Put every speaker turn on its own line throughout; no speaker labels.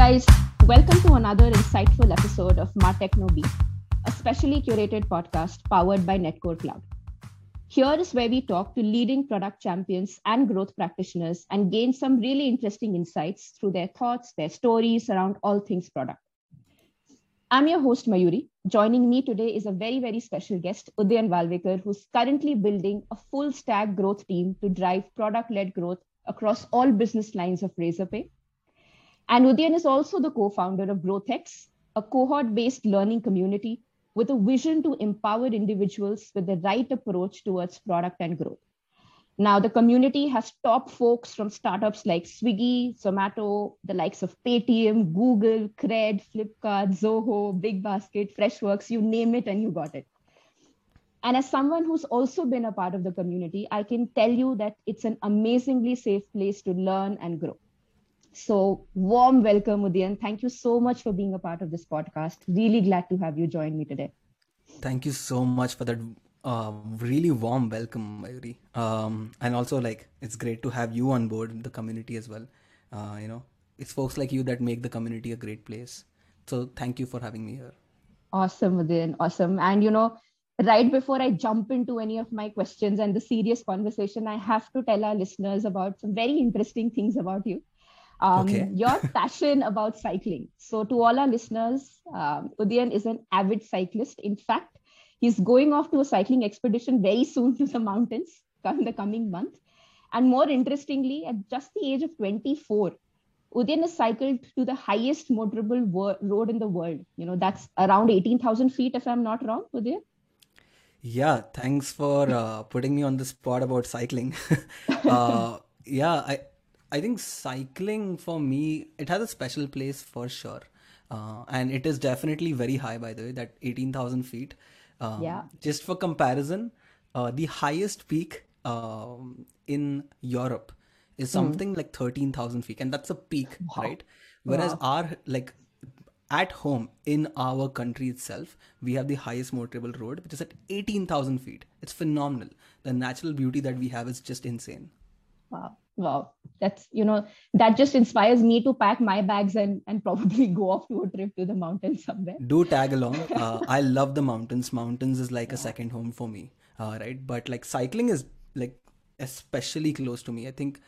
guys, welcome to another insightful episode of MarTechnoBeat, a specially curated podcast powered by Netcore Cloud. Here is where we talk to leading product champions and growth practitioners and gain some really interesting insights through their thoughts, their stories around all things product. I'm your host, Mayuri. Joining me today is a very, very special guest, Udayan Walvekar, who's currently building a full stack growth team to drive product led growth across all business lines of Razorpay. And Udayan is also the co founder of GrowthX, a cohort based learning community with a vision to empower individuals with the right approach towards product and growth. Now, the community has top folks from startups like Swiggy, Zomato, the likes of Paytm, Google, Cred, Flipkart, Zoho, Big Basket, Freshworks, you name it and you got it. And as someone who's also been a part of the community, I can tell you that it's an amazingly safe place to learn and grow. So, warm welcome, Udayan. Thank you so much for being a part of this podcast. Really glad to have you join me today.
Thank you so much for that uh, really warm welcome, Mayuri. Um, and also, like, it's great to have you on board the community as well. Uh, you know, it's folks like you that make the community a great place. So, thank you for having me here.
Awesome, Udayan. Awesome. And, you know, right before I jump into any of my questions and the serious conversation, I have to tell our listeners about some very interesting things about you um, okay. your passion about cycling. So, to all our listeners, um, Udayan is an avid cyclist. In fact, he's going off to a cycling expedition very soon to the mountains in the coming month. And more interestingly, at just the age of 24, Udayan has cycled to the highest motorable wo- road in the world. You know, that's around 18,000 feet, if I'm not wrong, Udayan.
Yeah, thanks for uh, putting me on the spot about cycling. uh, yeah, I, I think cycling for me, it has a special place for sure. Uh, and it is definitely very high, by the way, that 18,000 feet. Um, yeah. Just for comparison, uh, the highest peak um, in Europe is hmm. something mm. like 13,000 feet. And that's a peak, wow. right? Whereas wow. our, like, at home in our country itself, we have the highest motorable road, which is at 18,000 feet. It's phenomenal. The natural beauty that we have is just insane.
Wow wow. That's you know that just inspires me to pack my bags and and probably go off to a trip to the mountains somewhere.
Do tag along. Uh, i love the mountains. Mountains is like yeah. a second home for me uh, right? But like cycling is like especially close to me. I think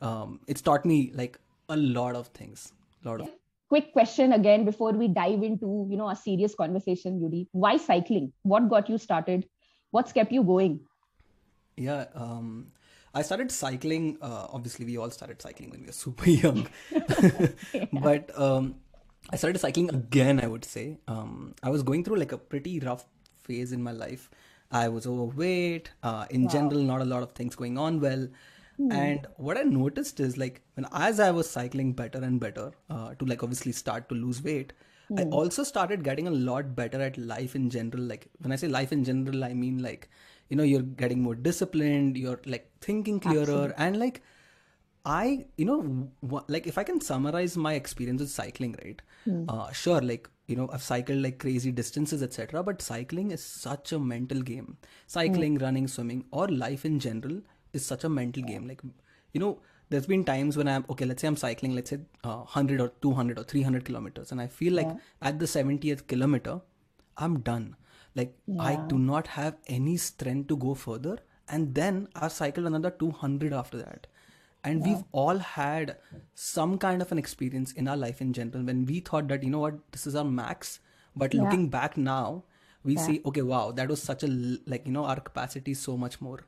um, it's taught me like a lot of things. A lot of
quick question again before we dive into you know a serious conversation Yudi. why cycling? What got you started? What's kept you going?
Yeah um I started cycling. Uh, obviously, we all started cycling when we were super young. yeah. But um, I started cycling again, I would say. Um, I was going through like a pretty rough phase in my life. I was overweight. Uh, in wow. general, not a lot of things going on well. Hmm. And what I noticed is like when as I was cycling better and better uh, to like obviously start to lose weight, I hmm. also started getting a lot better at life in general. Like when I say life in general, I mean like you know you're getting more disciplined you're like thinking clearer Absolutely. and like i you know like if i can summarize my experience with cycling right mm. uh, sure like you know i've cycled like crazy distances etc but cycling is such a mental game cycling mm. running swimming or life in general is such a mental game like you know there's been times when i'm okay let's say i'm cycling let's say uh, 100 or 200 or 300 kilometers and i feel like yeah. at the 70th kilometer i'm done like yeah. I do not have any strength to go further. And then I cycled another 200 after that. And yeah. we've all had some kind of an experience in our life in general when we thought that, you know what, this is our max. But yeah. looking back now, we see, okay, wow, that was such a, like, you know, our capacity is so much more.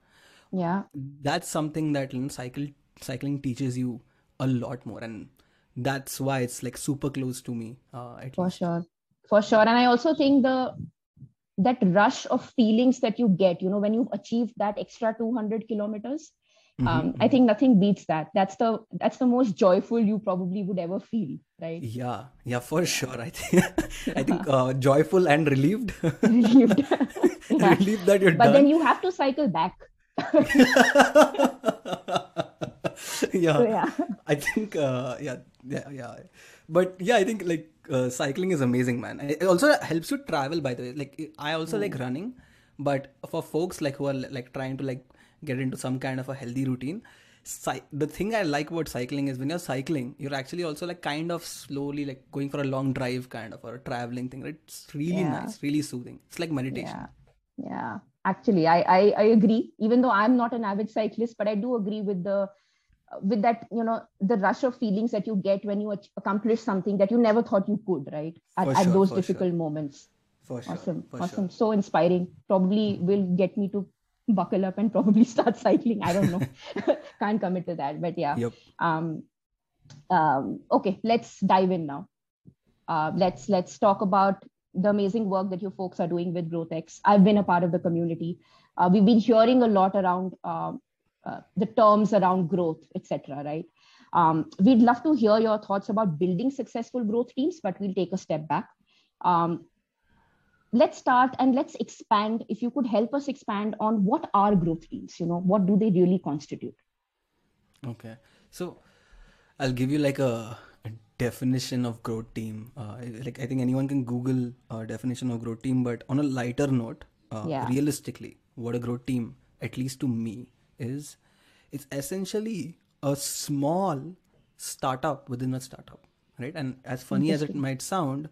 Yeah.
That's something that you know, cycle, cycling teaches you a lot more. And that's why it's like super close to me. Uh,
For least. sure. For sure. And I also think the that rush of feelings that you get you know when you've achieved that extra 200 kilometers mm-hmm. um, i think nothing beats that. That's the that's the most joyful you probably would ever feel right?
Yeah yeah for sure. I think i think uh, joyful and relieved.
Relieved.
Yeah. relieved that you're
but
done.
then you have to cycle back.
Yeah. So, yeah. I think uh, yeah yeah yeah. But yeah i think like uh, cycling is amazing man it also helps you travel by the way like i also mm. like running but for folks like who are like trying to like get into some kind of a healthy routine the thing I like about cycling is when you're cycling, you're actually also like kind of slowly like going for a long drive kind of or a traveling thing. Right? It's really yeah. nice, really soothing. It's like meditation.
Yeah. Yeah. Actually, I, I I agree. Even though I'm not an avid cyclist, but I do agree with the with that you know the rush of feelings that you get when you accomplish something that you never thought you could right? At, sure, at those difficult
sure.
moments.
For sure,
awesome
for
awesome. so inspiring. Probably will get me to buckle up and probably start cycling. I don't know. Can't commit to that but yeah.
Yep.
um, um okay let's dive in now. Uh, let's let's talk about the amazing work that you folks are doing with growthx i've been a part of the community. Uh, we've been hearing a lot around uh, uh, the terms around growth, etc. Right? Um, we'd love to hear your thoughts about building successful growth teams, but we'll take a step back. Um, let's start and let's expand. If you could help us expand on what are growth teams, you know, what do they really constitute?
Okay, so I'll give you like a, a definition of growth team. Uh, like I think anyone can Google a definition of growth team, but on a lighter note, uh, yeah. realistically, what a growth team, at least to me, is it's essentially a small startup within a startup right and as funny as it might sound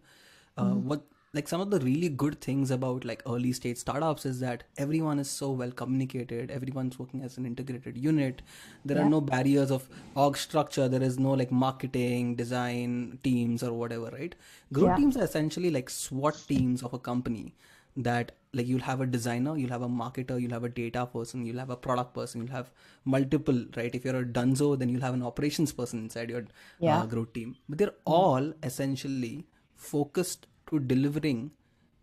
uh, mm-hmm. what like some of the really good things about like early stage startups is that everyone is so well communicated everyone's working as an integrated unit there yeah. are no barriers of org structure there is no like marketing design teams or whatever right growth yeah. teams are essentially like swat teams of a company that like you'll have a designer you'll have a marketer you'll have a data person you'll have a product person you'll have multiple right? If you're a dunzo then you'll have an operations person inside your uh, yeah. uh, growth team. But they're all essentially focused to delivering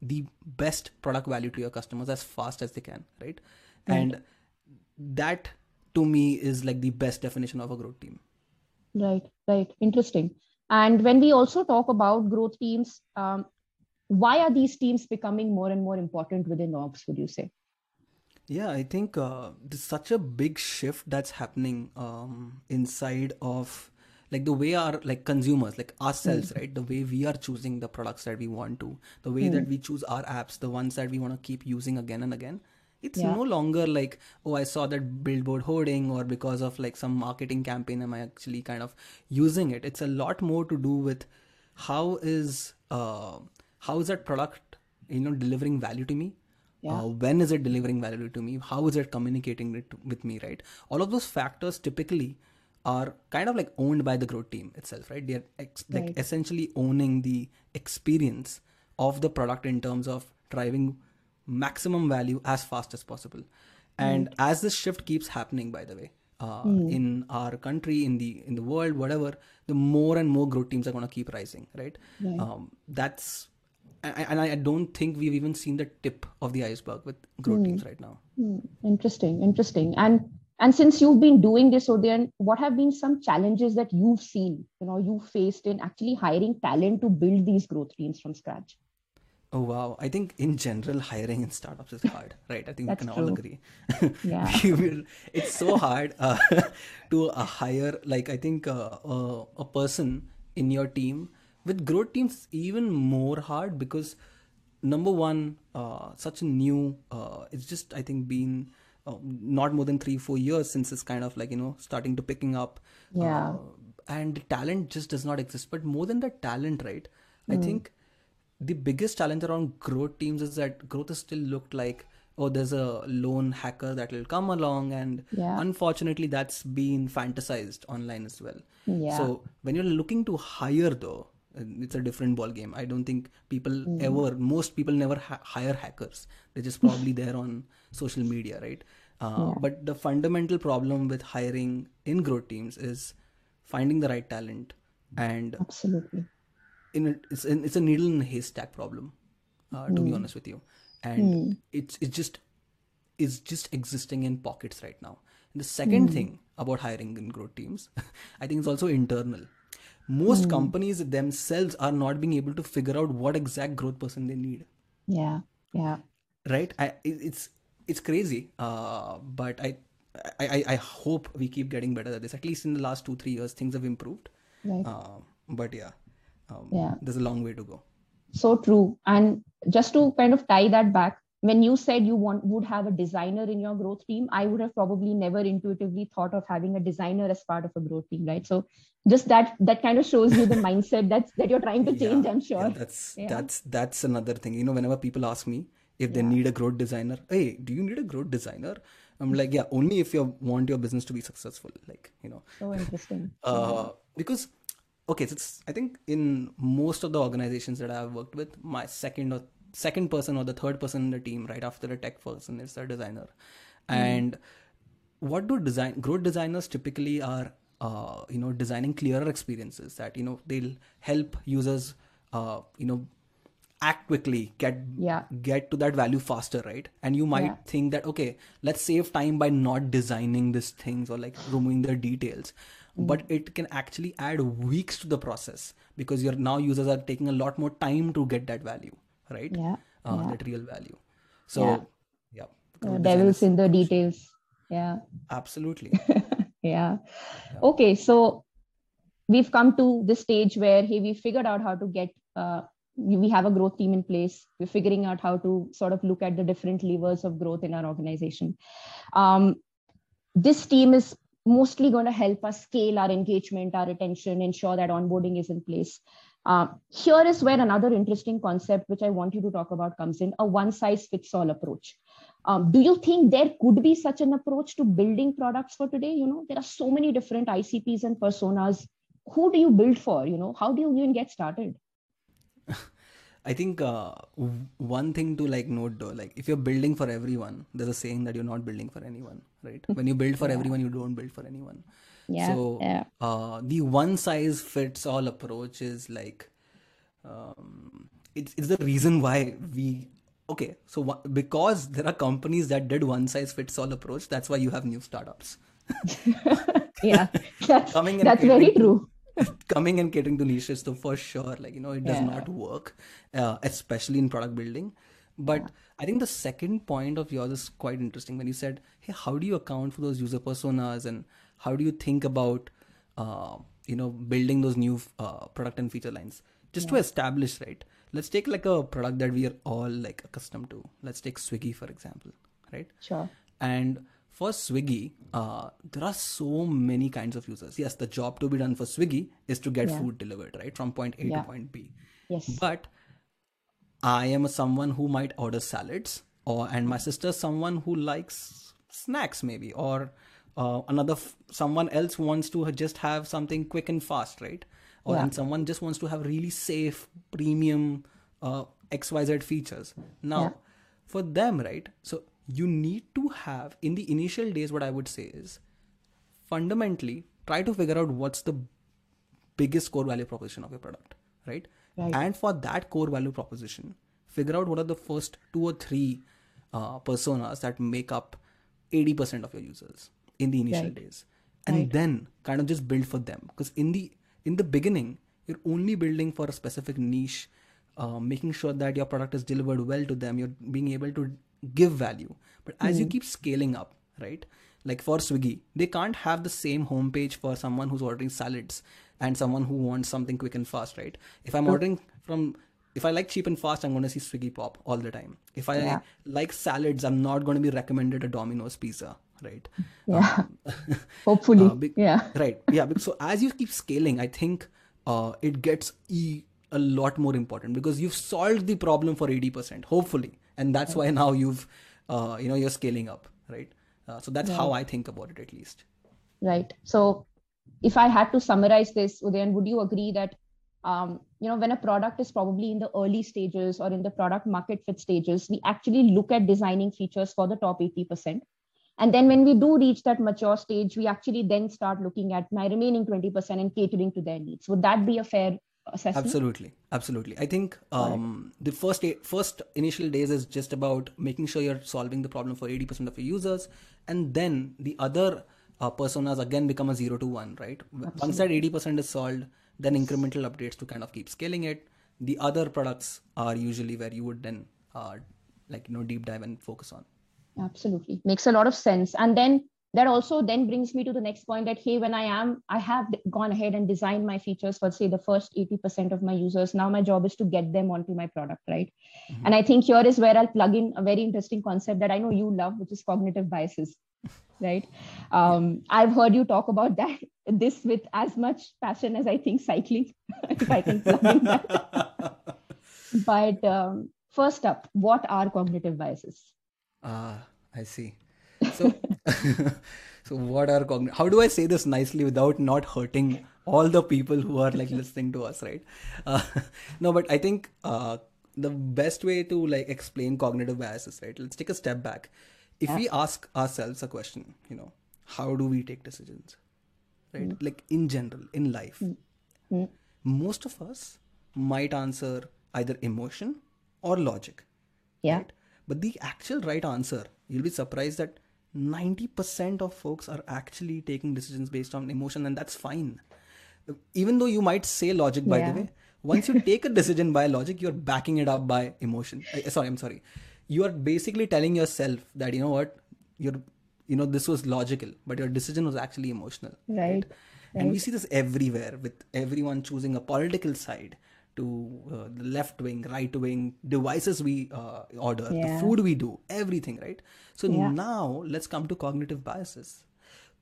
the best product value to your customers as fast as they can right? And that to me is like the best definition of a growth team.
Right right. Interesting. And when we also talk about growth teams um, why are these teams becoming more and more important within ops would you say
yeah i think uh, there's such a big shift that's happening um, inside of like the way our like consumers like ourselves mm. right the way we are choosing the products that we want to the way mm. that we choose our apps the ones that we want to keep using again and again it's yeah. no longer like oh i saw that billboard hoarding or because of like some marketing campaign am i actually kind of using it it's a lot more to do with how is uh, how is that product you know delivering value to me yeah. Uh, when is it delivering value to me how is it communicating it with me right all of those factors typically are kind of like owned by the growth team itself right they're ex- right. like essentially owning the experience of the product in terms of driving maximum value as fast as possible and mm. as this shift keeps happening by the way uh, mm. in our country in the in the world whatever the more and more growth teams are going to keep rising right, right. Um, that's and I don't think we've even seen the tip of the iceberg with growth mm. teams right now.
Mm. Interesting, interesting. And and since you've been doing this, Udayan, what have been some challenges that you've seen, you know, you faced in actually hiring talent to build these growth teams from scratch?
Oh wow! I think in general, hiring in startups is hard, right? I think we can true. all agree.
Yeah,
it's so hard uh, to uh, hire. Like I think uh, uh a person in your team with growth teams even more hard because number one uh, such a new uh, it's just i think been uh, not more than three four years since it's kind of like you know starting to picking up
yeah
uh, and talent just does not exist but more than the talent right mm. i hmm. think the biggest challenge around growth teams is that growth is still looked like oh there's a lone hacker that will come along and
yeah.
unfortunately that's been fantasized online as well
yeah.
so when you're looking to hire though it's a different ball game i don't think people mm. ever most people never ha- hire hackers they're just probably there on social media right uh, yeah. but the fundamental problem with hiring in growth teams is finding the right talent and
absolutely
in a, it's, in, it's a needle in a haystack problem uh, to mm. be honest with you and mm. it's it's just is just existing in pockets right now and the second mm. thing about hiring in growth teams i think it's also internal most mm. companies themselves are not being able to figure out what exact growth person they need.
Yeah yeah.
Right? I, it's it's crazy. Uh, but I, I i hope we keep getting better at this. At least in the last two three years things have improved.
Right. Uh,
but yeah um,
yeah.
there's a long way to go.
So true. And just to kind of tie that back when you said you want would have a designer in your growth team i would have probably never intuitively thought of having a designer as part of a growth team right? So just that that kind of shows you the mindset that's that you're trying to change
yeah,
i'm sure.
Yeah, that's yeah. that's that's another thing. You know whenever people ask me if they need a growth designer hey do you need a growth designer? I'm like yeah only if you want your business to be successful like you know.
So interesting.
Uh, because okay so it's i think in most of the organizations that i've worked with my second or second person or the third person in the team right after a tech person is the designer mm. and what do design growth designers typically are uh, you know designing clearer experiences that you know they'll help users uh, you know act quickly get
yeah.
get to that value faster right and you might yeah. think that okay let's save time by not designing these things or like removing the details mm. but it can actually add weeks to the process because your now users are taking a lot more time to get that value right?
Yeah,
uh,
yeah.
that real value. So yeah,
yeah. devils in the details. Yeah.
Absolutely.
Yeah. okay so we've come to this stage where hey we figured out how to get uh, we have a growth team in place. We're figuring out how to sort of look at the different levers of growth in our organization. Um, this team is mostly going to help us scale our engagement our retention ensure that onboarding is in place uh, here is where another interesting concept, which I want you to talk about, comes in a one size fits all approach. Um, do you think there could be such an approach to building products for today? You know, there are so many different ICPs and personas. Who do you build for? You know, how do you even get started?
I think uh, one thing to like note though, like if you're building for everyone, there's a saying that you're not building for anyone, right? When you build for yeah. everyone, you don't build for anyone
yeah
so
yeah.
Uh, the one size fits all approach is like um, it's, it's the reason why we okay so wh- because there are companies that did one size fits all approach that's why you have new startups
yeah that's, coming that's very true
coming and catering to niches so for sure like you know it does yeah. not work uh, especially in product building but yeah. i think the second point of yours is quite interesting when you said hey how do you account for those user personas and how do you think about uh, you know building those new uh, product and feature lines? Just yeah. to establish right let's take like a product that we are all like accustomed to. Let's take swiggy for example right?
Sure.
And for swiggy uh, there are so many kinds of users. Yes the job to be done for swiggy is to get yeah. food delivered right from point a to point b.
Yes.
But i am someone who might order salads or and my sister someone who likes snacks maybe or uh, another f- someone else wants to just have something quick and fast right or yeah. and someone just wants to have really safe premium uh, xyz features now yeah. for them right so you need to have in the initial days what i would say is fundamentally try to figure out what's the biggest core value proposition of your product right, right. and for that core value proposition figure out what are the first two or three uh, personas that make up 80% of your users in the initial right. days and right. then kind of just build for them because in the in the beginning you're only building for a specific niche uh, making sure that your product is delivered well to them you're being able to give value but as mm. you hmm. keep scaling up right like for swiggy they can't have the same homepage for someone who's ordering salads and someone who wants something quick and fast right? If i'm ordering from if I like cheap and fast, I'm going to see Swiggy pop all the time. If I yeah. like salads, I'm not going to be recommended a Domino's pizza right?
Yeah. Um, hopefully. uh, be- yeah.
Right. Yeah so as you keep scaling i think uh, it gets e- a lot more important because you've solved the problem for 80% hopefully. And that's why now you've uh, you know you're scaling up right? Uh, so that's how i think about it at least.
Right. So if i had to summarize this then would you agree that um, you know when a product is probably in the early stages or in the product market fit stages we actually look at designing features for the top 80% and then when we do reach that mature stage, we actually then start looking at my remaining 20% and catering to their needs. Would that be a fair assessment?
Absolutely. Absolutely. I think um, the first first initial days is just about making sure you're solving the problem for 80% of your users. And then the other uh, personas again become a zero to one, right? Absolutely. Once that 80% is solved, then incremental updates to kind of keep scaling it. The other products are usually where you would then uh, like, you know, deep dive and focus on
absolutely makes a lot of sense and then that also then brings me to the next point that hey when i am i have gone ahead and designed my features for say the first 80% of my users. Now my job is to get them onto my product right? Mm-hmm. and i think here is where i'll plug in a very interesting concept that i know you love which is cognitive biases right? Um, i've heard you talk about that this with as much passion as i think cycling if i can plug in that. But um, first up what are cognitive biases?
Ah uh, i see so so what are cognitive how do i say this nicely without not hurting all the people who are like listening to us right uh, no but i think uh, the best way to like explain cognitive biases right let's take a step back if yeah. we ask ourselves a question you know how do we take decisions right mm. like in general in life mm. Mm. most of us might answer either emotion or logic
yeah right?
but the actual right answer you'll be surprised that 90% of folks are actually taking decisions based on emotion and that's fine even though you might say logic by yeah. the way once you take a decision by logic you're backing it up by emotion uh, sorry i'm sorry you are basically telling yourself that you know what you're you know this was logical but your decision was actually emotional
right, right?
right. and we see this everywhere with everyone choosing a political side to uh, the left wing, right wing devices we uh, order, yeah. the food we do, everything, right? So yeah. now let's come to cognitive biases.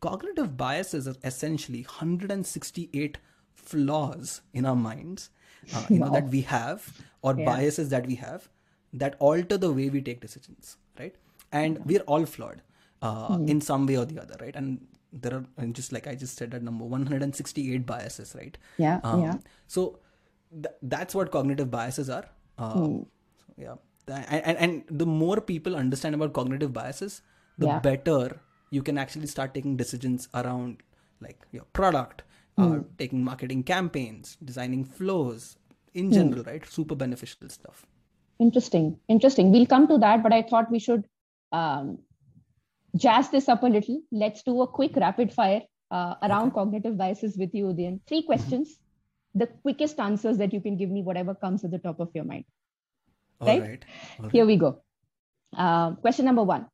Cognitive biases are essentially 168 flaws in our minds, uh, you know, that we have, or yeah. biases that we have, that alter the way we take decisions, right? And we're all flawed mm. in some way or the other, right? And there are, and just like I just said, that number 168 biases, right?
Yeah, um, yeah.
So th- that's what cognitive biases are. Uh, hmm. Yeah, and, and the more people understand about cognitive biases, the yeah. better you can actually start taking decisions around like your product, uh, hmm. uh, taking marketing campaigns, designing flows in hmm. general, right? Super beneficial stuff.
Interesting, interesting. We'll come to that, but I thought we should um, jazz this up a little. Let's do a quick rapid fire uh, around okay. cognitive biases with you, Udayan. Three questions the quickest answers that you can give me, whatever comes to the top of your mind.
Right? All right. All right.
Here we go. Uh, question number one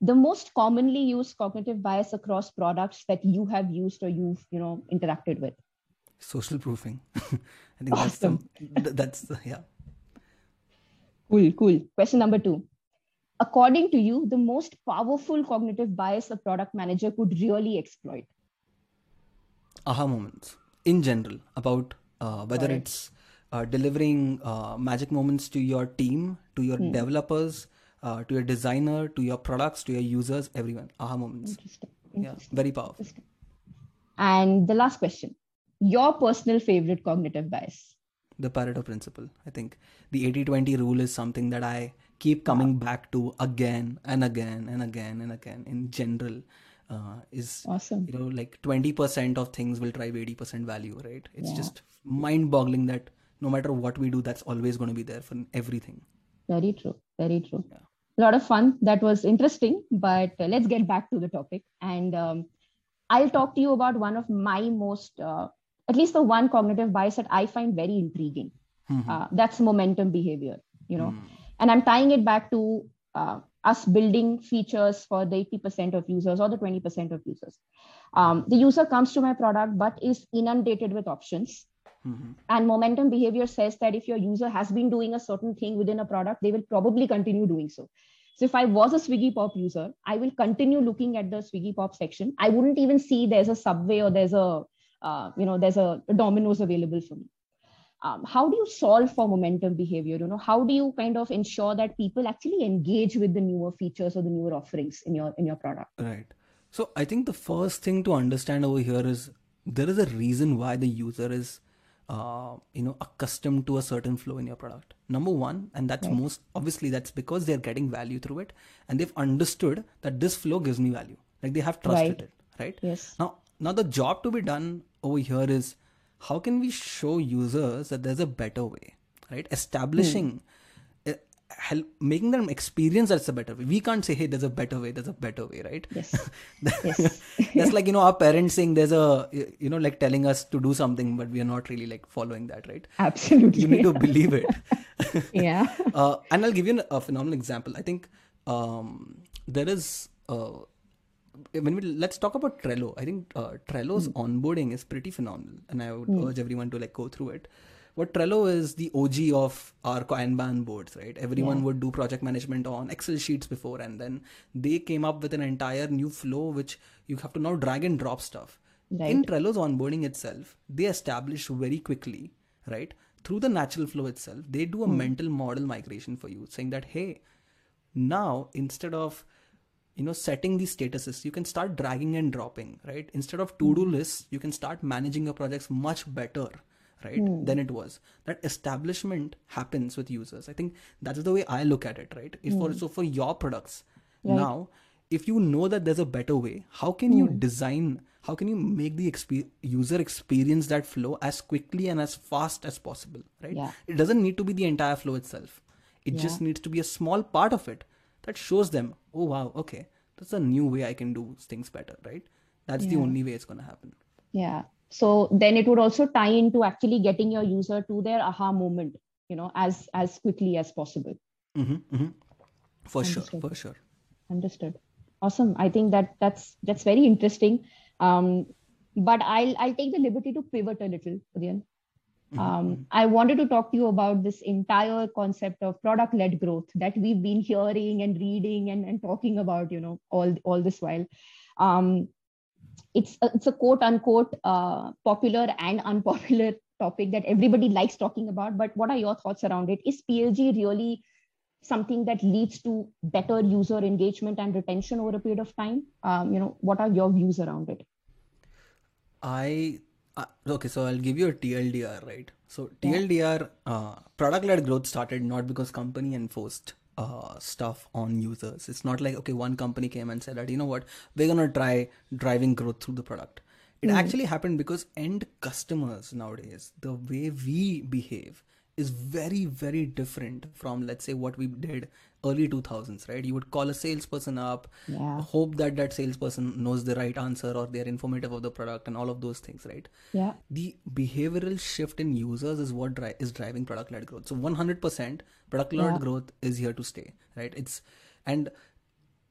the most commonly used cognitive bias across products that you have used or you've you know interacted with
social proofing i think awesome. that's the, that's the, yeah
cool cool question number two according to you the most powerful cognitive bias a product manager could really exploit
aha moments in general about uh, whether right. it's uh, delivering uh, magic moments to your team, to your hmm. developers, uh, to your designer, to your products, to your users, everyone. Aha moments. Interesting. Interesting. Yeah, very powerful.
And the last question your personal favorite cognitive bias?
The Pareto principle. I think the 80 20 rule is something that I keep coming wow. back to again and again and again and again in general uh, is
awesome.
You know, like twenty percent of things will drive eighty percent value, right? It's yeah. just mind-boggling that no matter what we do, that's always going to be there for everything.
Very true. Very true. Yeah. A lot of fun. That was interesting. But uh, let's get back to the topic. And um, I'll talk to you about one of my most, uh, at least the one cognitive bias that I find very intriguing. Mm-hmm. Uh, that's momentum behavior. You know, mm. and I'm tying it back to uh, us building features for the 80% of users or the 20% of users. Um, the user comes to my product but is inundated with options. Mm-hmm. And momentum behavior says that if your user has been doing a certain thing within a product, they will probably continue doing so. So if I was a Swiggy Pop user, I will continue looking at the Swiggy Pop section. I wouldn't even see there's a Subway or there's a uh, you know there's a, a Domino's available for me um, how do you solve for momentum behavior? You know how do you kind of ensure that people actually engage with the newer features or the newer offerings in your in your product?
Right. So i think the first thing to understand over here is there is a reason why the user is uh, you know accustomed to a certain flow in your product. Number one and that's right. most obviously that's because they're getting value through it and they've understood that this flow gives me value. Like they have trusted right. it right?
Yes.
Now now the job to be done over here is how can we show users that there's a better way right? Establishing mm. help making them experience that's a better way. We can't say hey there's a better way there's a better way right?
Yes, yes.
that's like you know our parents saying there's a you know like telling us to do something but we are not really like following that right?
Absolutely.
You need to believe it.
Yeah.
Uh, and i'll give you a phenomenal example. I think um, there is uh, when we let's talk about Trello. I think uh, Trello's mm. onboarding is pretty phenomenal, and I would mm. urge everyone to like go through it. What Trello is the OG of our Kanban boards, right? Everyone yeah. would do project management on Excel sheets before, and then they came up with an entire new flow which you have to now drag and drop stuff. Right. In Trello's onboarding itself, they establish very quickly, right? Through the natural flow itself, they do a mm. mental model migration for you, saying that hey, now instead of you know setting these statuses you can start dragging and dropping right instead of to-do mm. lists you can start managing your projects much better right mm. than it was that establishment happens with users i think that's the way i look at it right if mm. for so for your products right. now if you know that there's a better way how can you hmm. design how can you make the exp- user experience that flow as quickly and as fast as possible right
yeah.
it doesn't need to be the entire flow itself it yeah. just needs to be a small part of it that shows them, oh wow, okay, that's a new way I can do things better, right? That's yeah. the only way it's going to happen.
Yeah. So then it would also tie into actually getting your user to their aha moment, you know, as as quickly as possible.
Mm-hmm, mm-hmm. For Understood. sure, for sure.
Understood. Awesome. I think that that's that's very interesting. Um, but I'll I'll take the liberty to pivot a little, Udayan. Mm-hmm. Um, I wanted to talk to you about this entire concept of product led growth that we've been hearing and reading and, and talking about, you know, all, all this while. Um, it's, a, it's a quote unquote uh, popular and unpopular topic that everybody likes talking about. But what are your thoughts around it? Is PLG really something that leads to better user engagement and retention over a period of time? Um, you know, what are your views around it?
I uh, okay, so I'll give you a TLDR, right? So TLDR, uh, product-led growth started not because company enforced uh, stuff on users. It's not like okay, one company came and said that you know what, we're gonna try driving growth through the product. It mm. actually happened because end customers nowadays, the way we behave is very very different from let's say what we did early 2000s right? You would call a salesperson up
yeah.
hope that that salesperson knows the right answer or they're informative of the product and all of those things right?
Yeah.
The behavioral shift in users is what dri- is driving product led growth. So 100% product led yeah. growth is here to stay right? It's and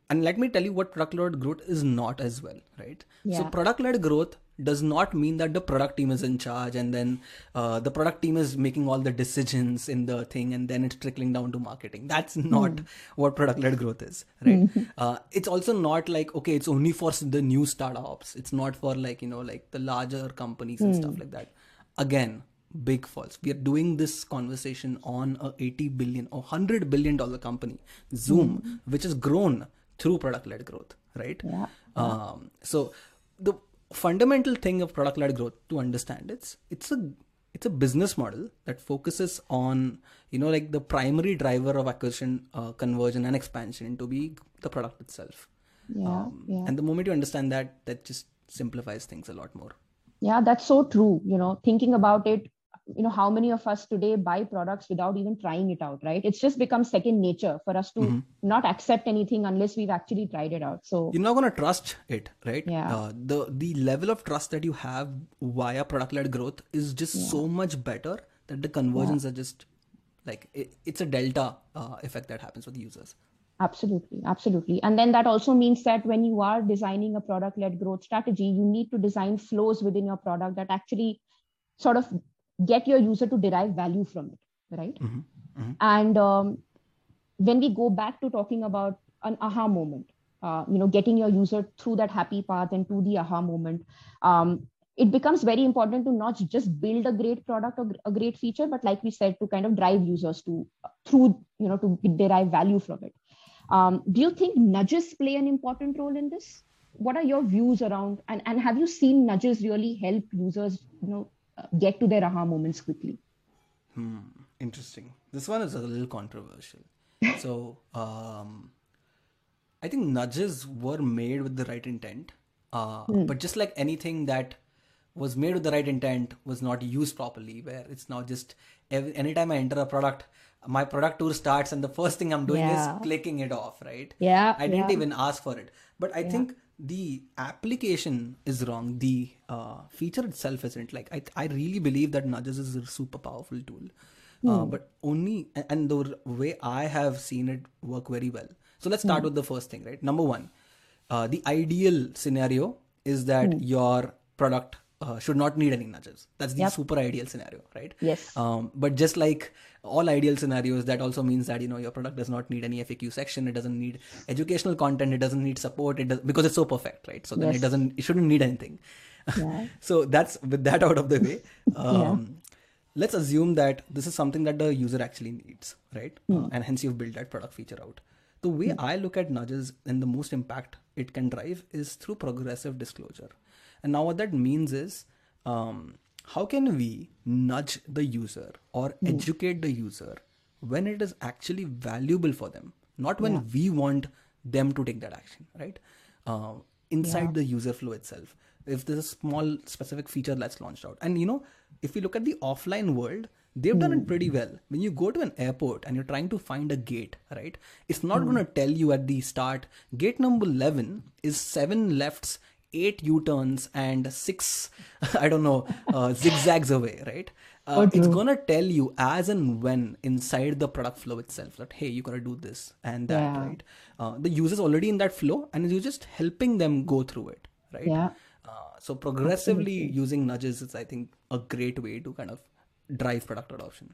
and let me tell you what product led growth is not as well right
yeah.
so product led growth does not mean that the product team is in charge and then uh, the product team is making all the decisions in the thing and then it's trickling down to marketing that's not mm. what product led growth is right mm-hmm. uh, it's also not like okay it's only for the new startups it's not for like you know like the larger companies and mm. stuff like that again big false we are doing this conversation on a 80 billion or 100 billion dollar company zoom mm. which has grown through product led growth right?
Yeah.
um, so the fundamental thing of product led growth to understand it's it's a it's a business model that focuses on you know like the primary driver of acquisition uh, conversion and expansion to be the product itself.
Yeah, um, yeah.
and the moment you understand that that just simplifies things a lot more.
Yeah that's so true. You know thinking about it you know how many of us today buy products without even trying it out right? It's just become second nature for us to mm-hmm. not accept anything unless we've actually tried it out. So
you're not going to trust it right?
Yeah.
Uh, the the level of trust that you have via product led growth is just yeah. so much better that the conversions yeah. are just like it, it's a delta uh, effect that happens with users.
Absolutely. Absolutely. And then that also means that when you are designing a product led growth strategy you need to design flows within your product that actually sort of get your user to derive value from it right
mm-hmm. Mm-hmm.
and um, when we go back to talking about an aha moment uh, you know getting your user through that happy path and to the aha moment um, it becomes very important to not just build a great product or a great feature but like we said to kind of drive users to through you know to derive value from it um, do you think nudges play an important role in this what are your views around and, and have you seen nudges really help users you know get to their aha moments quickly.
Hmm. Interesting. This one is a little controversial. so, um, I think nudges were made with the right intent, uh, mm. but just like anything that was made with the right intent was not used properly, where it's now just every, anytime I enter a product, my product tour starts and the first thing I'm doing yeah. is clicking it off, right?
Yeah.
I didn't
yeah.
even ask for it. But I yeah. think the application is wrong the uh, feature itself isn't like I, I really believe that nudges is a super powerful tool mm. uh, hmm. but only and the way i have seen it work very well so let's start mm. with the first thing right number one uh, the ideal scenario is that your product uh, should not need any nudges. That's the
Yep.
super ideal scenario, right?
Yes.
Um, but just like all ideal scenarios, that also means that you know your product does not need any FAQ section. It doesn't need educational content. It doesn't need support. It does because it's so perfect, right? So then it doesn't. It shouldn't need anything.
Yeah.
so that's with that out of the way. Um, Let's assume that this is something that the user actually needs, right?
Hmm.
Uh, and hence you've built that product feature out. The way I look at nudges and the most impact it can drive is through progressive disclosure. And now what that means is um, how can we nudge the user or
Hmm.
educate the user when it is actually valuable for them, not when we want them to take that action, right? Uh, inside the user flow itself. If there's a small specific feature that's launched out, and you know, if we look at the offline world, they've done it pretty well. When you go to an airport and you're trying to find a gate, right? It's not going to tell you at the start, gate number 11 is seven lefts, eight U turns, and six, I don't know, uh, zigzags away, right? Uh, it's gonna tell you as and when inside the product flow itself that hey you gotta do this and that
Yeah.
right uh, the user's already in that flow and you're just helping them go through it right
Yeah.
uh, so progressively using nudges is i think a great way to kind of drive product adoption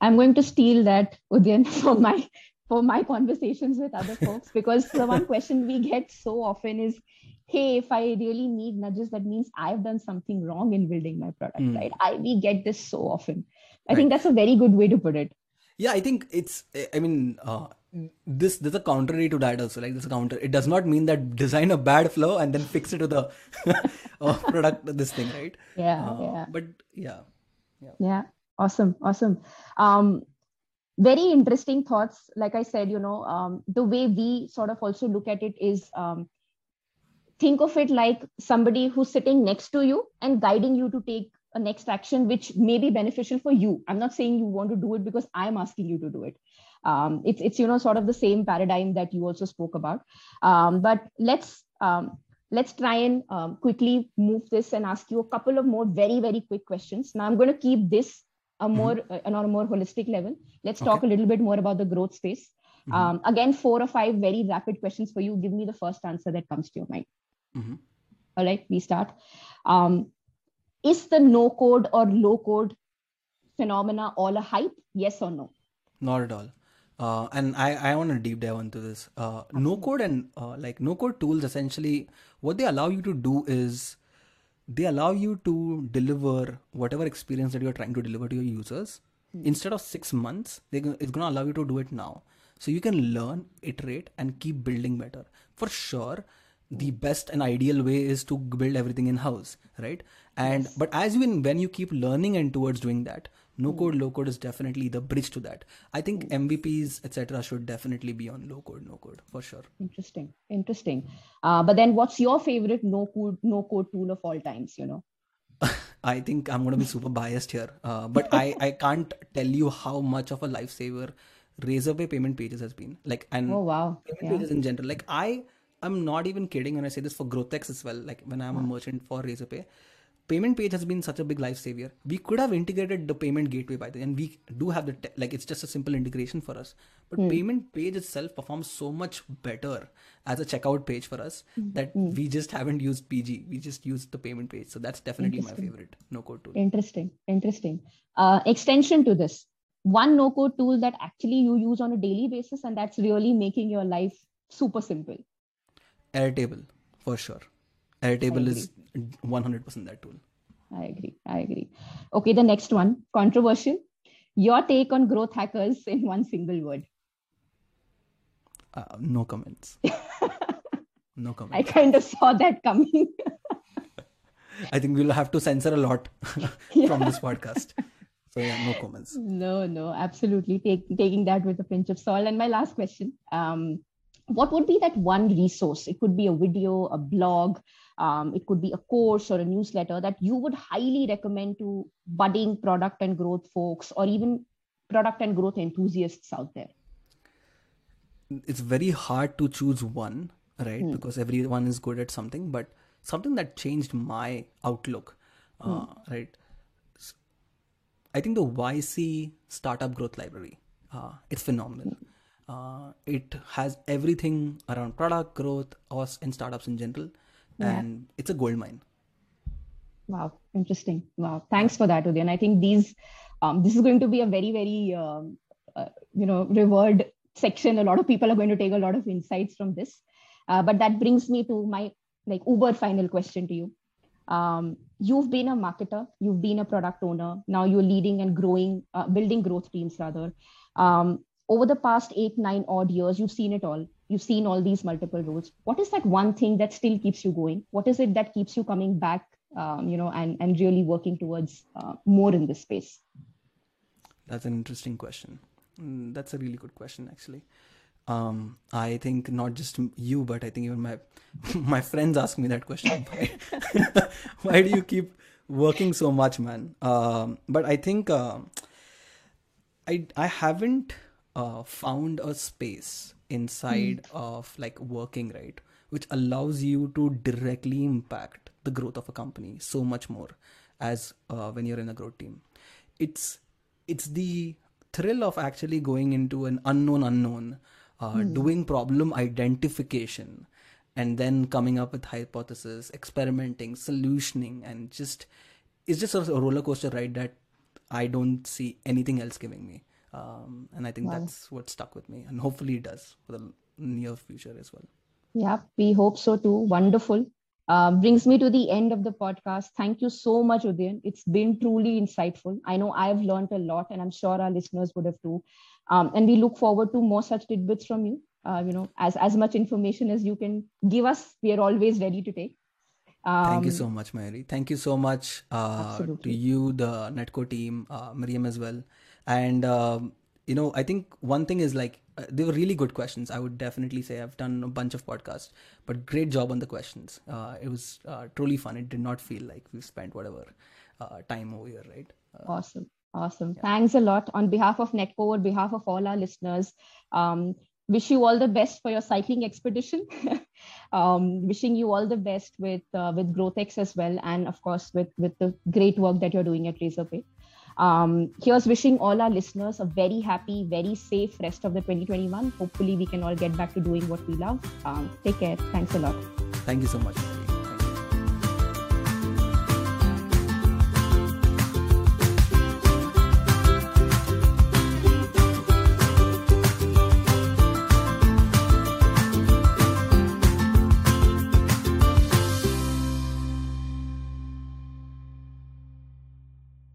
I'm going to steal that Udayan for my for my conversations with other folks because the one question we get so often is, "Hey, if I really need nudges, that means I've done something wrong in building my product,
Hmm.
right?" I we get this so often. I think that's a very good way to put it.
yeah i think it's i mean uh, this there's a contrary to that also like this counter it does not mean that design a bad flow and then fix it to the uh, product this thing right
Yeah,
Uh,
yeah.
but yeah
Yeah, awesome, awesome. Um, very interesting thoughts. Like I said, you know, um, the way we sort of also look at it is um, think of it like somebody who's sitting next to you and guiding you to take a next action, which may be beneficial for you. I'm not saying you want to do it because I'm asking you to do it. Um, it's it's you know sort of the same paradigm that you also spoke about. Um, but let's um, let's try and um, quickly move this and ask you a couple of more very very quick questions now i'm going to keep this a more uh, on a more holistic level let's talk a little bit more about the growth space
Mhm.
um, again four or five very rapid questions for you give me the first answer that comes to your mind
Mhm.
all right we start um, is the no code or low code phenomena all a hype yes or no
Not at all. Uh, and I, I want to deep dive into this. Uh, no code and uh, like no code tools essentially, what they allow you to do is they allow you to deliver whatever experience that you're trying to deliver to your users. Instead of six months, they, it's going to allow you to do it now. So you can learn, iterate, and keep building better. For sure, the best and ideal way is to build everything in house, right? And but as you when you keep learning and towards doing that, no code, low code is definitely the bridge to that. I think MVPs, etc., should definitely be on low code, no code for sure.
interesting interesting uh, but then what's your favorite no code no code tool of all times you know
I think I'm going to be super biased here, uh, but I, I can't tell you how much of a lifesaver Razorpay payment pages has been. Like, and
oh wow
payment
yeah.
pages in general. Like, I am not even kidding when I say this for GrowthX as well. Like, when I'm a merchant for Razorpay, payment page has been such a big life lifesaver. We could have integrated the payment gateway by the and we do have the te- like it's just a simple integration for us. But hmm. payment page itself performs so much better as a checkout page for us hmm. that hmm. we just haven't used PG. We just used the payment page. So that's definitely my favorite no code tool.
Interesting, interesting. Uh, extension to this, one no code tool that actually you use on a daily basis, and that's really making your life super simple.
Airtable for sure. Airtable is 100% that tool.
I agree. I agree. Okay, the next one, controversial. Your take on growth hackers in one single word.
Uh, no comments. no comments.
I kind of saw that coming.
I think we'll have to censor a lot from this podcast. So yeah, no comments.
no, no, absolutely. Take, taking that with a pinch of salt. And my last question um, What would be that one resource? It could be a video, a blog, um, it could be a course or a newsletter that you would highly recommend to budding product and growth folks or even product and growth enthusiasts out there.
It's very hard to choose one, right? Because everyone is good at something, but something that changed my outlook, uh, right? I think the YC Startup Growth Library, uh, it's phenomenal. Uh, it has everything around product growth or in startups in general, yeah. and it's a gold mine.
Wow, interesting. Wow, thanks for that, Udayan. I think these um, this is going to be a very very um, uh, you know revered section. A lot of people are going to take a lot of insights from this. Uh, but that brings me to my like uber final question to you. Um, you've been a marketer, you've been a product owner. Now you're leading and growing, uh, building growth teams rather. Um, over the past eight, nine odd years, you've seen it all. You've seen all these multiple roles. What is that one thing that still keeps you going? What is it that keeps you coming back, um, you know, and, and really working towards uh, more in this space?
That's an interesting question. Mm, that's a really good question, actually. Um, I think not just you, but I think even my my friends ask me that question. Why, why do you keep working so much, man? Um, but I think uh, I I haven't uh, found a space inside mm. of like working right which allows you to directly impact the growth of a company so much more as uh, when you're in a growth team it's it's the thrill of actually going into an unknown unknown uh, mm. doing problem identification and then coming up with hypothesis experimenting solutioning and just it's just a roller coaster ride that i don't see anything else giving me um, and I think wow. that's what stuck with me, and hopefully it does for the near future as well.
Yeah, we hope so too. Wonderful. Uh, brings me to the end of the podcast. Thank you so much, Udayan. It's been truly insightful. I know I've learned a lot, and I'm sure our listeners would have too. Um, and we look forward to more such tidbits from you. Uh, you know, as as much information as you can give us, we are always ready to take.
Um, Thank you um, so much, Mayuri. Thank you so much uh, to you, the Netco team, uh, Miriam as well and um, you know i think one thing is like uh, they were really good questions. I would definitely say i've done a bunch of podcasts but great job on the questions. Uh, it was uh, truly fun. It did not feel like we've spent whatever uh, time over here right?
Uh, awesome. Awesome. yeah. thanks a lot. On behalf of netco on behalf of all our listeners um, wish you all the best for your cycling expedition. Um, wishing you all the best with uh, with GrowthX as well and of course with with the great work that you're doing at razorpay um, here's wishing all our listeners a very happy, very safe rest of the 2021. Hopefully, we can all get back to doing what we love. Um, take care. Thanks a lot.
Thank you so much.